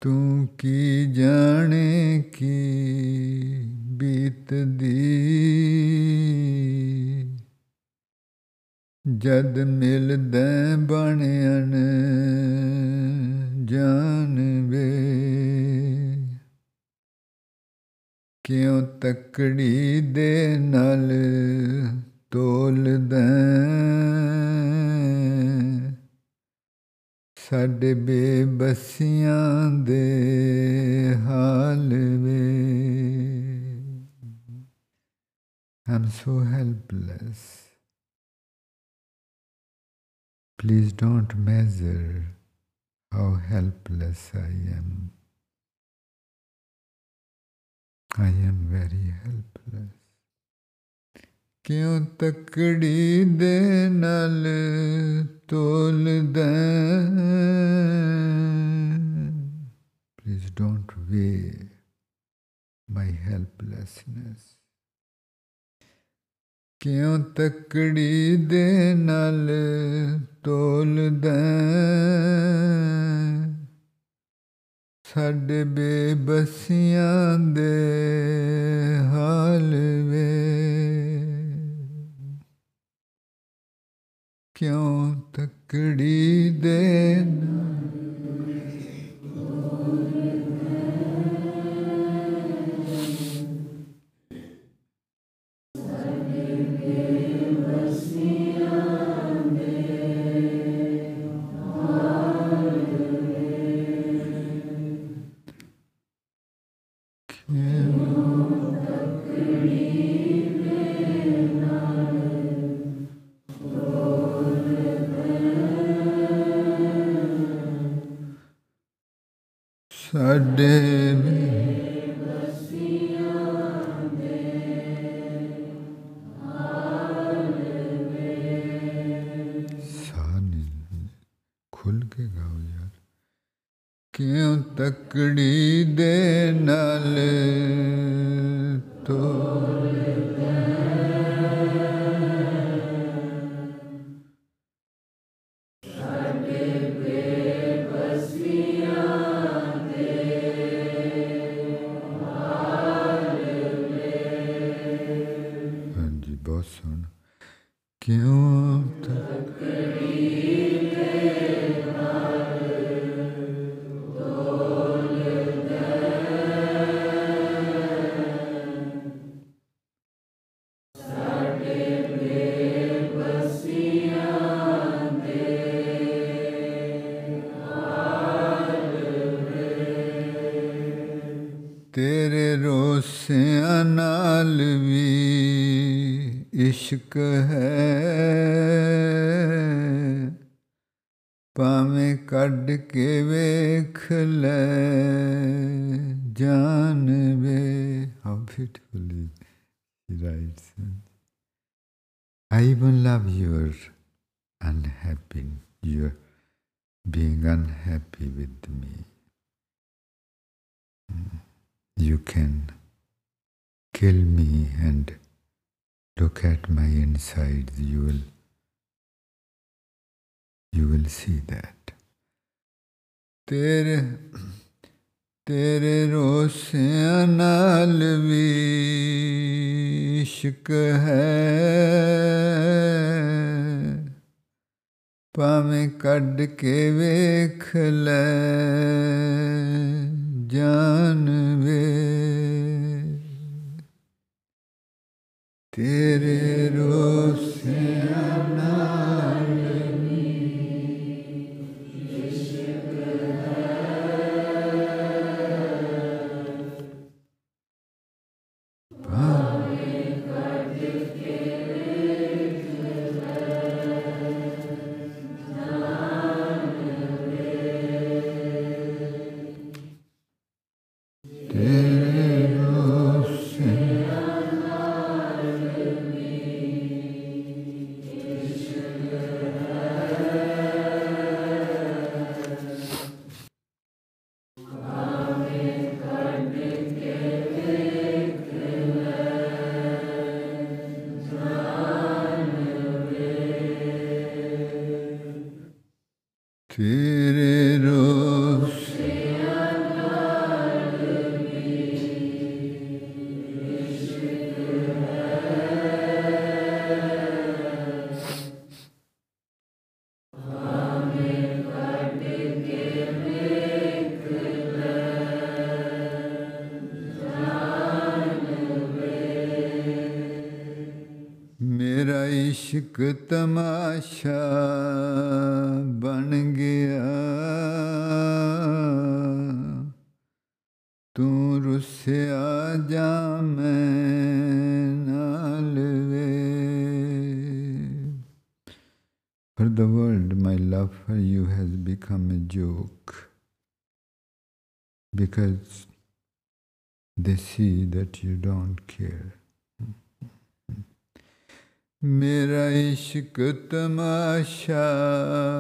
S1: ਤੂੰ ਕੀ ਜਾਣੇ ਕੀ ਬੀਤਦੀ? ਜਦ ਮਿਲਦਾ ਬਣਨ ਜਾਣ ਵੇ। ਕਿਉ ਤਕੜੀ ਦੇ ਨਾਲ ਤੋਲਦਾ ਸਾਡੇ ਬੇਬਸੀਆਂ ਦੇ ਹਾਲ ਵੇ am so helpless please don't measure how helpless I am I am very helpless. ਕਿਉਂ ਤਕੜੀ ਦੇ ਨਾਲ ਤੋਲਦਾ Please don't weigh my helplessness. ਕਿਉਂ ਤਕੜੀ ਦੇ ਨਾਲ ਤੋਲਦਾ ਸਾਡੇ ਬੇਬਸੀਆਂ ਦੇ ਹਾਲ ਵੇ। ਕਿਉਂ ਤਕੜੀ ਦੇ ਨਾਲ For the world, my love for you has become a joke. Because they see that you don't good Masha.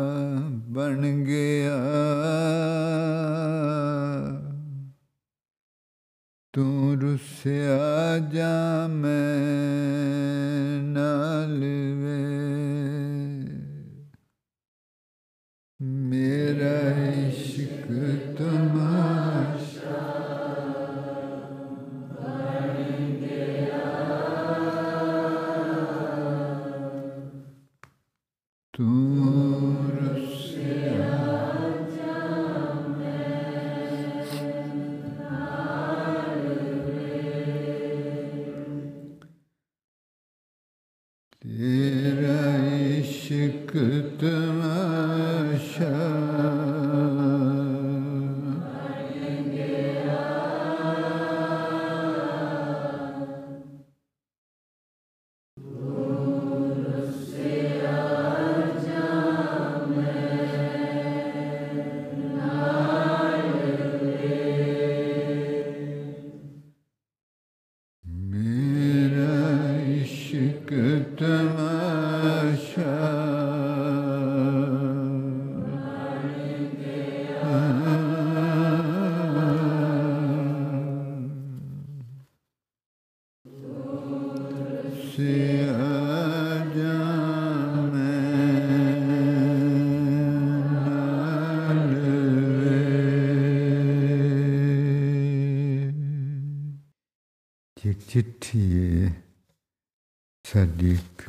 S1: ਸਾਡੀ ਇੱਕ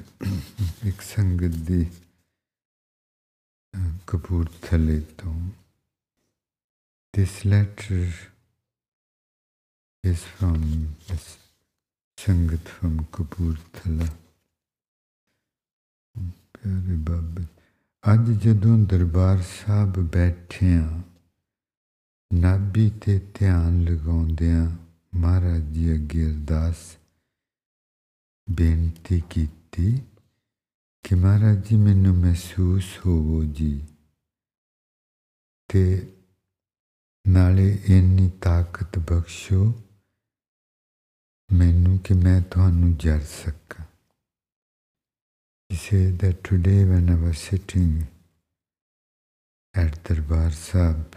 S1: ਇੱਕ ਸੰਗਤ ਦੀ ਅਹ, ਕਪੂਰਥਲੇ ਤੋਂ This letter is from this ਸੰਗਤ from ਕਪੂਰਥਲਾ ਪਿਆਰੇ ਬਾਬਾ ਅੱਜ ਜਦੋਂ ਦਰਬਾਰ ਸਾਹਿਬ ਬੈਠਿਆਂ ਨਾਭੀ ਤੇ ਧਿਆਨ ਲਗਾਉਂਦਿਆਂ ਮਹਾਰਾਜ ਜੀ ਅੱਗੇ ਅਰਦਾਸ ਬੇਨਤੀ ਕੀਤੀ ਕਿ ਮਹਾਰਾਜ ਜੀ ਮੈਨੂੰ ਮਹਿਸੂਸ ਹੋਵੋ ਜੀ ਤੇ ਨਾਲੇ ਇੰਨੀ ਤਾਕਤ ਬਖਸ਼ੋ ਮੈਨੂੰ ਕਿ ਮੈਂ ਤੁਹਾਨੂੰ ਜਰ ਸਕਾਂ He said that today when I was sitting at Darbar Sahib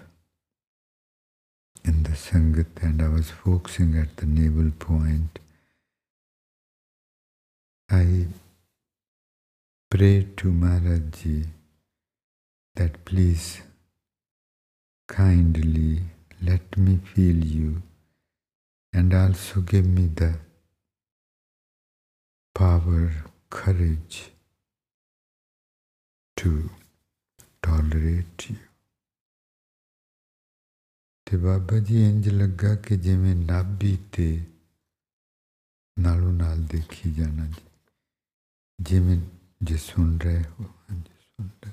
S1: in the Sangat and I was focusing at the navel point, I prayed to Maharaj Ji that please kindly let me feel you and also give me the power, courage to tolerate you. ਤੇ ਬਾਬਾ ਜੀ ਇੰਜ ਲੱਗਾ ਕਿ ਜਿਵੇਂ ਨਾਭੀ ਤੇ ਨਾਲੋਂ ਨਾਲ ਦੇਖੀ ਜਾਣਾ ਜੀ ਜਿਵੇਂ ਜੇ ਸੁਣ ਰਹੇ ਹੋ ਹਾਂਜੀ ਸੁਣ ਰਹੇ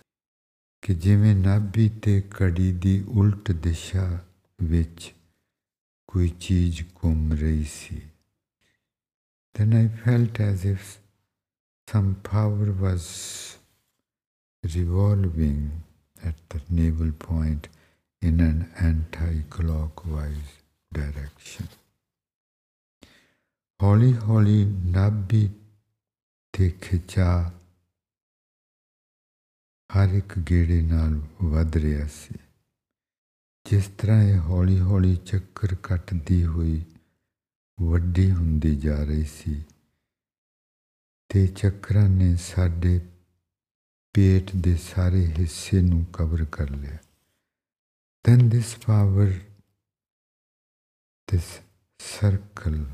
S1: ਕਿ ਜਿਵੇਂ ਨਾਭੀ ਤੇ ਕੜੀ ਦੀ ਉਲਟ ਦਿਸ਼ਾ ਵਿੱਚ ਕੋਈ ਚੀਜ਼ ਘੁੰਮ ਰਹੀ ਸੀ then I felt as if some power was revolving at the navel point in an anti-clockwise direction. ਹੌਲੀ ਹੌਲੀ ਨਾਭੀ ਤੇ ਖਿਚਾ ਹਰ ਇੱਕ ਗੇੜੇ ਨਾਲ ਵੱਧ ਰਿਹਾ ਸੀ। ਜਿਸ ਤਰ੍ਹਾਂ ਇਹ ਹੌਲੀ ਹੌਲੀ ਚੱਕਰ ਕੱਟਦੀ ਹੋਈ ਵੱਡੀ ਹੁੰਦੀ ਜਾ ਰਹੀ ਸੀ ਤੇ ਚੱਕਰਾਂ ਨੇ ਸਾਡੇ ਪੇਟ ਦੇ ਸਾਰੇ ਹਿੱਸੇ ਨੂੰ ਕਵਰ ਕਰ ਲਿਆ। Then this power, this circle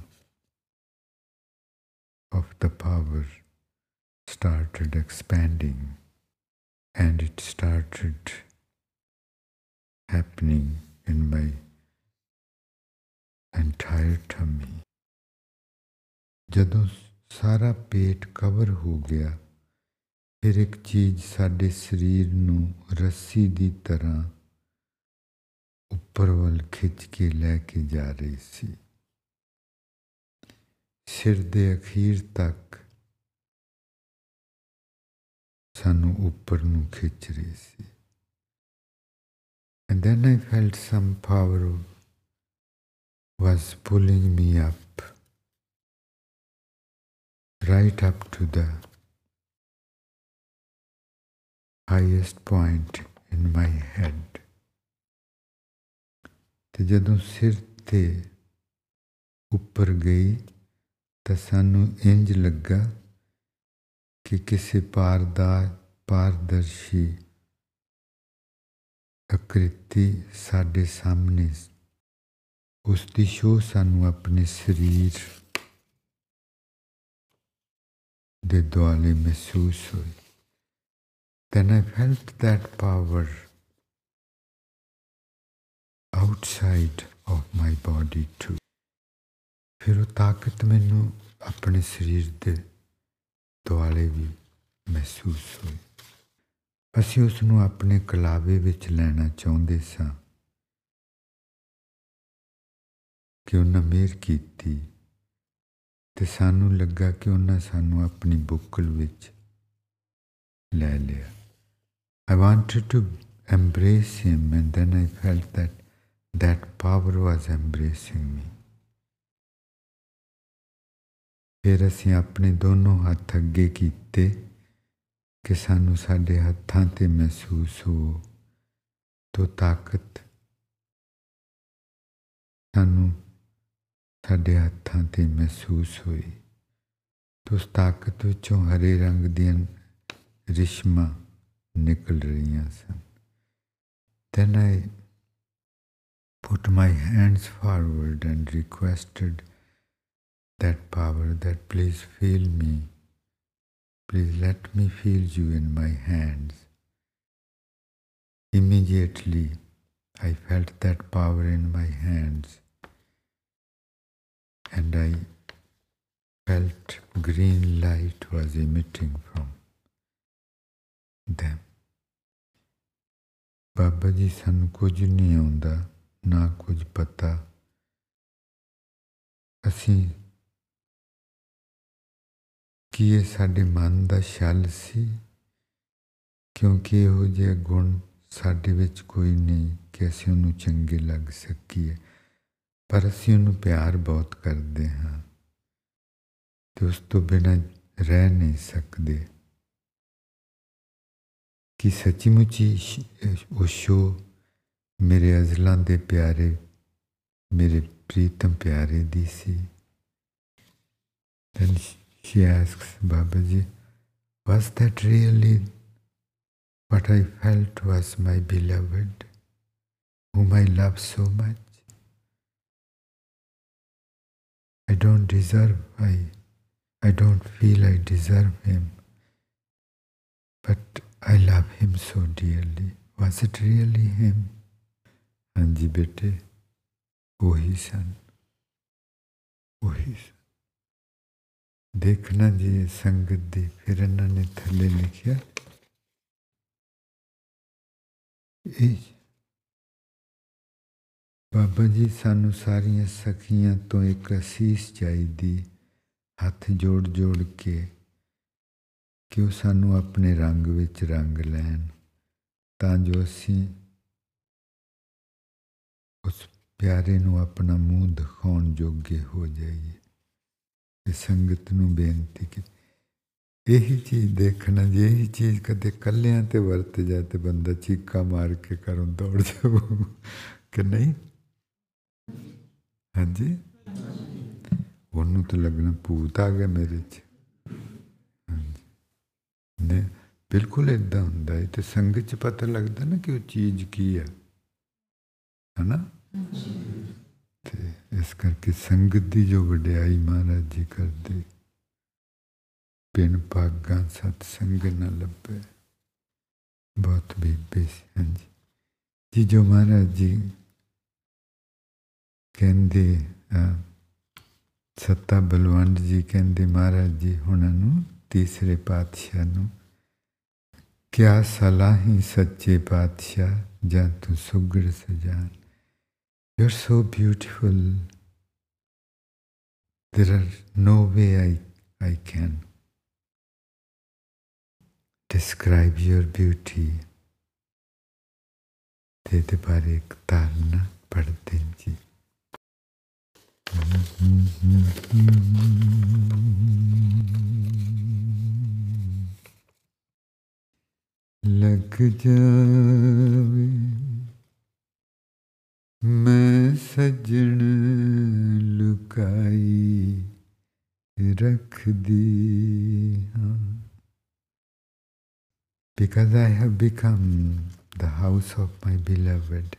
S1: of the power started expanding and it started happening in my entire tummy. ਜਦੋਂ ਸਾਰਾ ਪੇਟ ਕਵਰ ਹੋ ਗਿਆ, ਫਿਰ ਇੱਕ ਚੀਜ਼ ਸਾਡੇ ਸਰੀਰ ਨੂੰ ਰੱਸੀ ਦੀ ਤਰ੍ਹਾਂ ਉੱਪਰ ਵੱਲ ਖਿੱਚ ਕੇ ਲੈ ਕੇ ਜਾ ਰਹੀ ਸੀ। ਸਿਰ ਦੇ ਅਖੀਰ ਤੱਕ ਸਾਨੂੰ ਉੱਪਰ ਨੂੰ ਖਿੱਚ ਰਹੀ ਸੀ and then I felt some power was pulling me up right up to the highest point in my head ਤੇ ਜਦੋਂ ਸਿਰ ਤੇ ਉੱਪਰ ਗਈ ਤਾਂ ਸਾਨੂੰ ਇੰਜ ਲੱਗਾ ਕਿ ਕਿਸੇ ਪਾਰਦਾ, ਪਾਰਦਰਸ਼ੀ ਆਕ੍ਰਿਤੀ ਸਾਡੇ ਸਾਹਮਣੇ, ਉਸ ਦੀ ਸ਼ੋ ਸਾਨੂੰ ਆਪਣੇ ਸਰੀਰ ਦੇ ਦੁਆਲੇ ਮਹਿਸੂਸ ਹੋਈ then I felt that power outside of my body too. ਫਿਰ ਉਹ ਤਾਕਤ ਮੈਨੂੰ ਆਪਣੇ ਸਰੀਰ ਦੇ ਦੁਆਲੇ ਵੀ ਮਹਿਸੂਸ ਹੋਈ। ਅਸੀਂ ਉਸ ਨੂੰ ਆਪਣੇ ਕਲਾਵੇ ਵਿੱਚ ਲੈਣਾ ਚਾਹੁੰਦੇ ਸਾਂ। ਕਿ ਉਹਨਾਂ ਮਿਹਰ ਕੀਤੀ ਤੇ ਸਾਨੂੰ ਲੱਗਾ ਕਿ ਉਹਨਾਂ ਸਾਨੂੰ ਆਪਣੀ ਬੁੱਕਲ ਵਿੱਚ ਲੈ ਲਿਆ। I wanted to embrace him, and then I felt that that power was embracing me. ਫਿਰ ਅਸੀਂ ਆਪਣੇ ਦੋਨੋਂ ਹੱਥ ਅੱਗੇ ਕੀਤੇ ਕਿ ਸਾਨੂੰ ਸਾਡੇ ਹੱਥਾਂ ਤੇ ਮਹਿਸੂਸ ਹੋ ਤੋ ਤਾਕਤ ਸਾਨੂੰ ਸਾਡੇ ਹੱਥਾਂ ਤੇ ਮਹਿਸੂਸ ਹੋਈ ਤੋ ਉਸ ਤਾਕਤ ਵਿੱਚੋਂ ਹਰੇ ਰੰਗ ਦੀਆਂ ਰਿਸ਼ਮਾਂ ਨਿਕਲ ਰਹੀਆਂ ਸਨ then I put my hands forward and requested that power that please feel me please let me feel you in my hands immediately I felt that power in my hands and I felt green light was emitting from them Baba ji ਸਾਨੂੰ ਕੁਝ ਨਹੀਂ ਆਉਂਦਾ ਨਾ ਕੁਝ ਪਤਾ ਅਸੀਂ ਕੀ ਇਹ ਸਾਡੇ ਮਨ ਦਾ ਛਲ ਸੀ? ਕਿਉਂਕਿ ਇਹੋ ਜਿਹੇ ਗੁਣ ਸਾਡੇ ਵਿੱਚ ਕੋਈ ਨਹੀਂ ਕਿ ਅਸੀਂ ਉਹਨੂੰ ਚੰਗੇ ਲੱਗ ਸਕੀਏ। ਪਰ ਅਸੀਂ ਉਹਨੂੰ ਪਿਆਰ ਬਹੁਤ ਕਰਦੇ ਹਾਂ। ਤੇ ਉਸ ਤੋਂ ਬਿਨਾਂ ਰਹਿ ਨਹੀਂ ਸਕਦੇ। ਕਿ ਸੱਚੀ-ਮੁੱਚੀ ਉਹ ਸ਼ੋ ਮੇਰੇ ਅਜ਼ਲਾਂ ਦੇ ਪਿਆਰੇ, ਮੇਰੇ ਪ੍ਰੀਤਮ ਪਿਆਰੇ ਦੀ ਸੀ? Then She asks Babaji, Was that really what I felt was my beloved, whom I love so much? I don't deserve, I, I don't feel I deserve him, but I love him so dearly. Was it really him? Anjibete, Ohi san, Ohi. ਦੇਖਣਾ ਜੀ, ਸੰਗਤ ਦੀ ਫਿਰ ਇਹਨਾਂ ਨੇ ਥੱਲੇ ਲਿਖਿਆ। ਇਹ ਬਾਬਾ ਜੀ, ਸਾਨੂੰ ਸਾਰੀਆਂ ਸਖੀਆਂ ਤੋਂ ਇੱਕ ਅਸੀਸ ਚਾਹੀਦੀ, ਹੱਥ ਜੋੜ ਜੋੜ ਕੇ, ਕਿ ਉਹ ਸਾਨੂੰ ਆਪਣੇ ਰੰਗ ਵਿੱਚ ਰੰਗ ਲੈਣ। ਤਾਂ ਜੋ ਅਸੀਂ ਉਸ ਪਿਆਰੇ ਨੂੰ ਆਪਣਾ ਮੂੰਹ ਦਿਖਾਉਣ ਜੋਗੇ ਹੋ ਜਾਈਏ। ਇਹ ਸੰਗਤ ਨੂੰ ਬੇਨਤੀ ਕਿ ਇਹੀ ਚੀਜ਼ ਦੇਖਣਾ ਜੇ ਇਹੀ ਚੀਜ਼ ਕਦੇ ਕੱਲਿਆਂ ਤੇ ਵਰਤ ਜਾ ਤੇ ਬੰਦਾ ਚੀਕਾ ਮਾਰ ਕੇ ਘਰੋਂ ਦੌੜ ਜਾਊ, ਕਿ ਨਹੀਂ? ਹਾਂਜੀ। ਉਹਨੂੰ ਤਾਂ ਲੱਗਣਾ ਭੂਤ ਆ ਗਿਆ ਮੇਰੇ 'ਚ। ਨੇ ਬਿਲਕੁਲ ਇਦਾਂ ਹੁੰਦਾ ਹੈ ਤੇ ਸੰਗਤ 'ਚ ਪਤਾ ਲੱਗਦਾ ਨਾ ਕਿ ਉਹ ਚੀਜ਼ ਕੀ ਹੈ ਹਨਾ? ਤੇ ਇਸ ਕਰਕੇ ਸੰਗਤ ਦੀ ਜੋ ਵਡਿਆਈ ਮਹਾਰਾਜ ਜੀ ਕਰਦੇ ਪਿੰਨ ਪਾਗਾਂ ਸਤ ਸੰਗ ਨਾ ਲੱਭੇ। ਬਹੁਤ ਬੀਬੀ ਸੀ, ਹਾਂਜੀ। ਜੀ, ਜੋ ਮਹਾਰਾਜ ਜੀ ਕਹਿੰਦੇ ਸੱਤਾ ਬਲਵੰਡ ਜੀ ਕਹਿੰਦੇ ਮਹਾਰਾਜ ਜੀ ਹੁਣਾਂ ਨੂੰ, ਤੀਸਰੇ ਪਾਤਸ਼ਾਹ ਨੂੰ, ਕਿਆ ਸਲਾਹੀ ਸੱਚੇ ਪਾਤਸ਼ਾਹ ਜਾਂ ਤੂੰ ਸੁਗੜ ਸਜਾਨ? You're so beautiful. There are no way I, I can describe your beauty. लग जावे because I have become the house of my beloved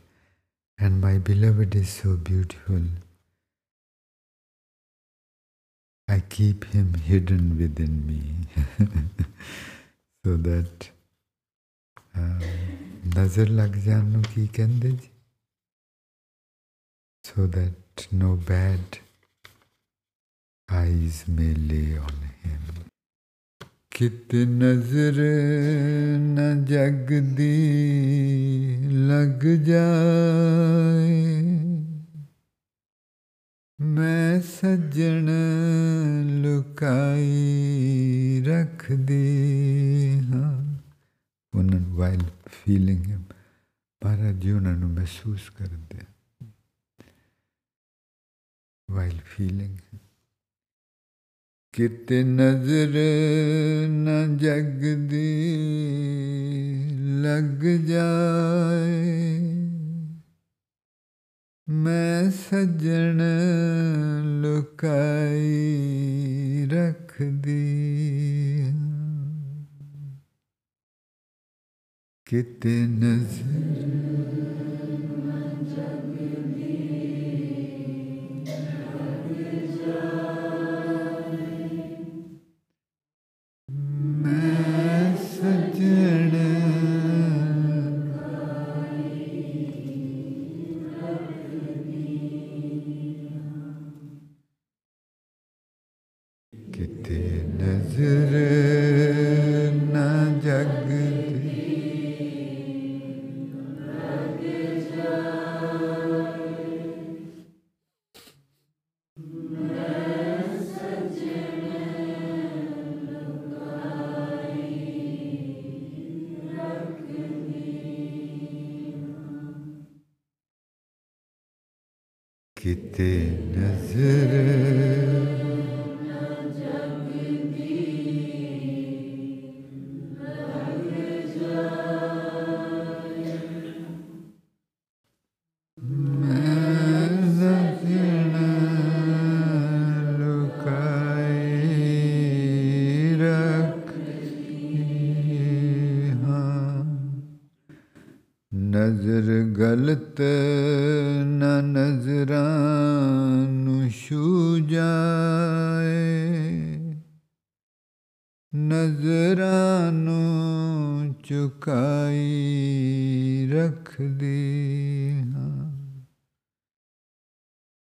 S1: and my beloved is so beautiful. I keep him hidden within me. So that uh, नजर लग जानो so that no bad eyes may lay on him. ਕਿਤ ਨਜ਼ਰ ਨ ਜਗ ਦੀ ਲੱਗ ਜਾਏ ਮੈਂ ਸੱਜਣ ਲੁਕਾਈ ਰੱਖਦੀ ਹਾਂ ਉਹਨਾਂ ਵਾਈਲ ਫੀਲਿੰਗ ਹਿਮ ਮਹਾਰਾਜ ਜੀ ਉਹਨਾਂ ਨੂੰ ਮਹਿਸੂਸ ਕਰਦੇ ਵਾਈਲ ਫੀਲਿੰਗ। ਕਿਤੇ ਨਜ਼ਰ ਨਾ ਜਗ ਦੀ ਲੱਗ ਜਾਏ। ਮੈਂ ਸੱਜਣ ਲੁਕਾਈ ਰੱਖਦੀ। ਕਿਤੇ ਨਜ਼ਰ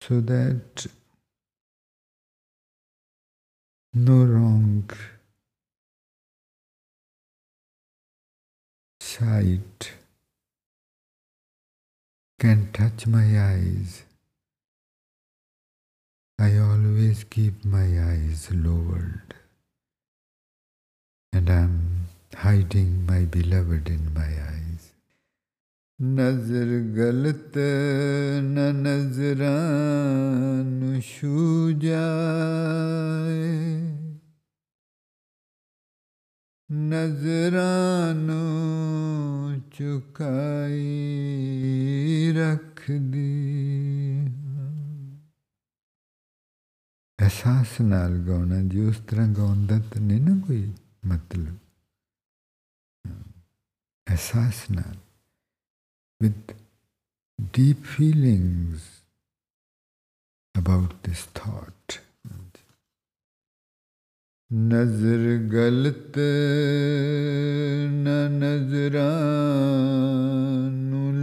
S1: so that no wrong sight can touch my eyes. I always keep my eyes lowered and I'm hiding my beloved in my eyes. ਨਜ਼ਰ ਗਲਤ ਨ ਨਜ਼ਰਾਂ ਨੂੰ ਛੂ ਜਾਏ। ਨਜ਼ਰਾਂ ਨੂੰ ਚੁਕਾਈ ਰੱਖਦੀ ਅਹਿਸਾਸ ਨਾਲ ਗਾਉਣਾ ਜੀ, ਉਸ ਤਰ੍ਹਾਂ ਗਾਉਣ ਦਾ ਤਾਂ ਨਹੀਂ ਨਾ ਕੋਈ ਮਤਲਬ। ਅਹਿਸਾਸ ਨਾਲ। with deep feelings about this thought. नजर गलत न नजरानु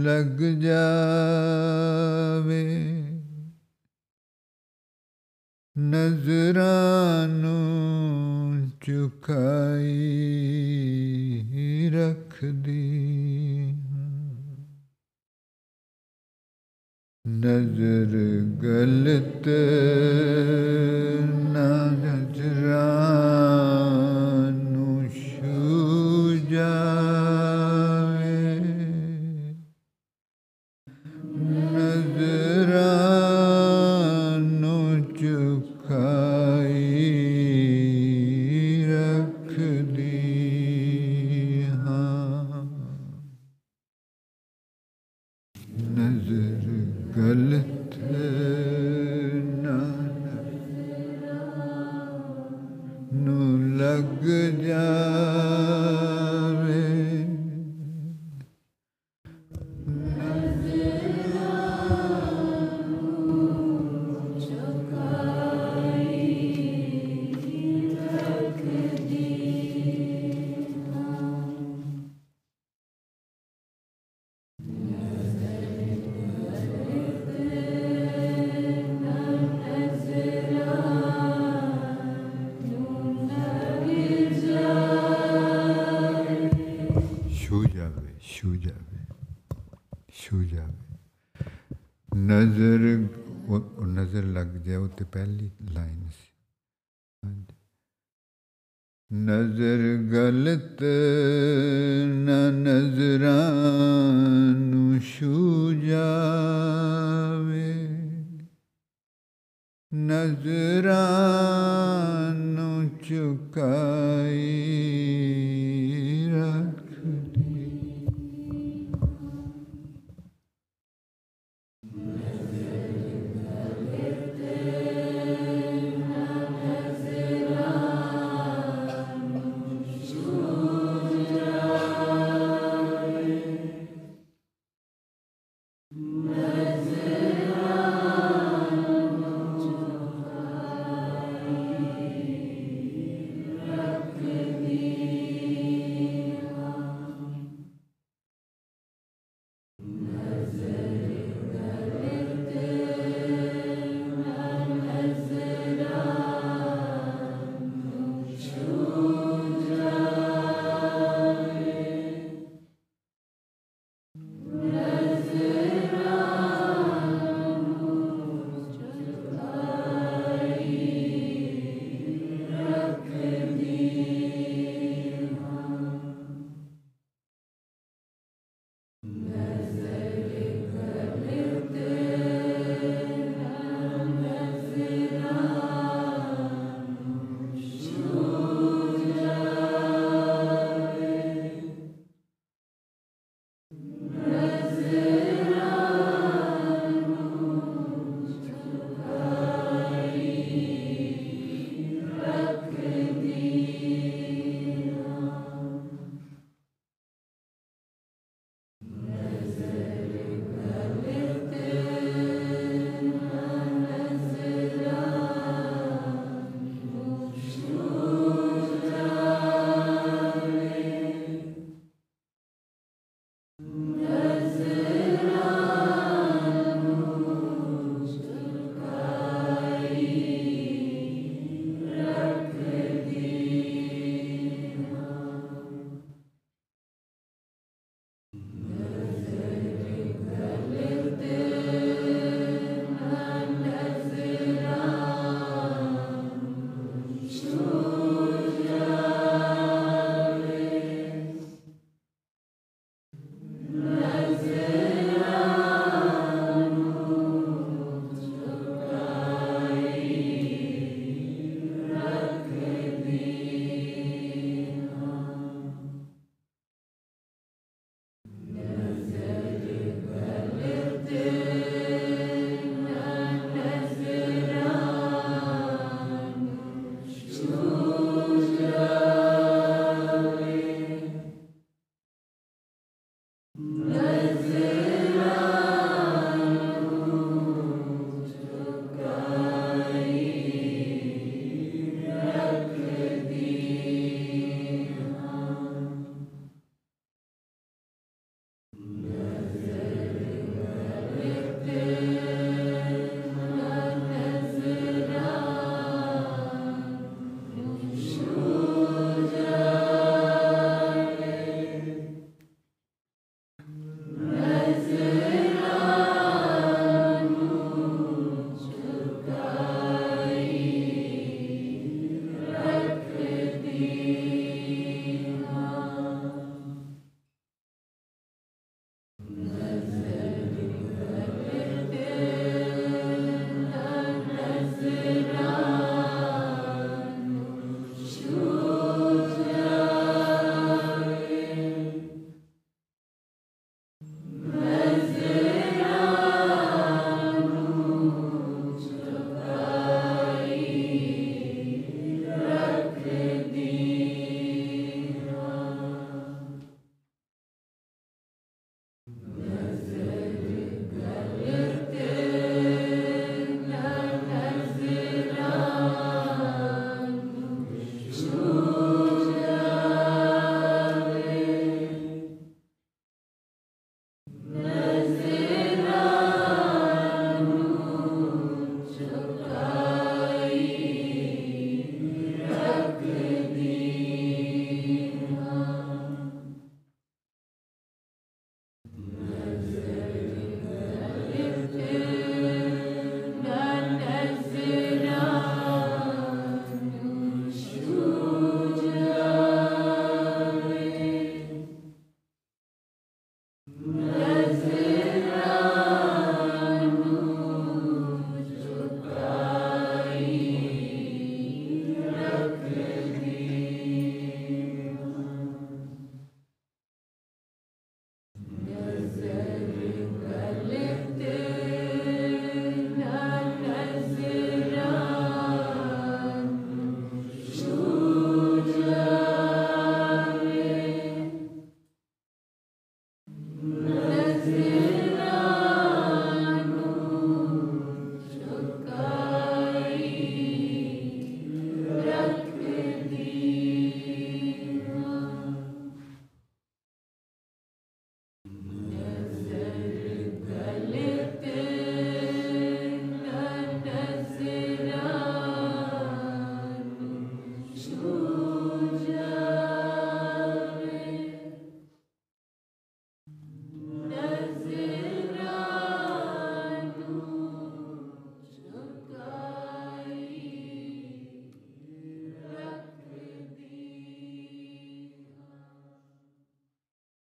S1: लग जावे नजरानु चुकाई रख दी नजर गलत नजर्
S2: नजरा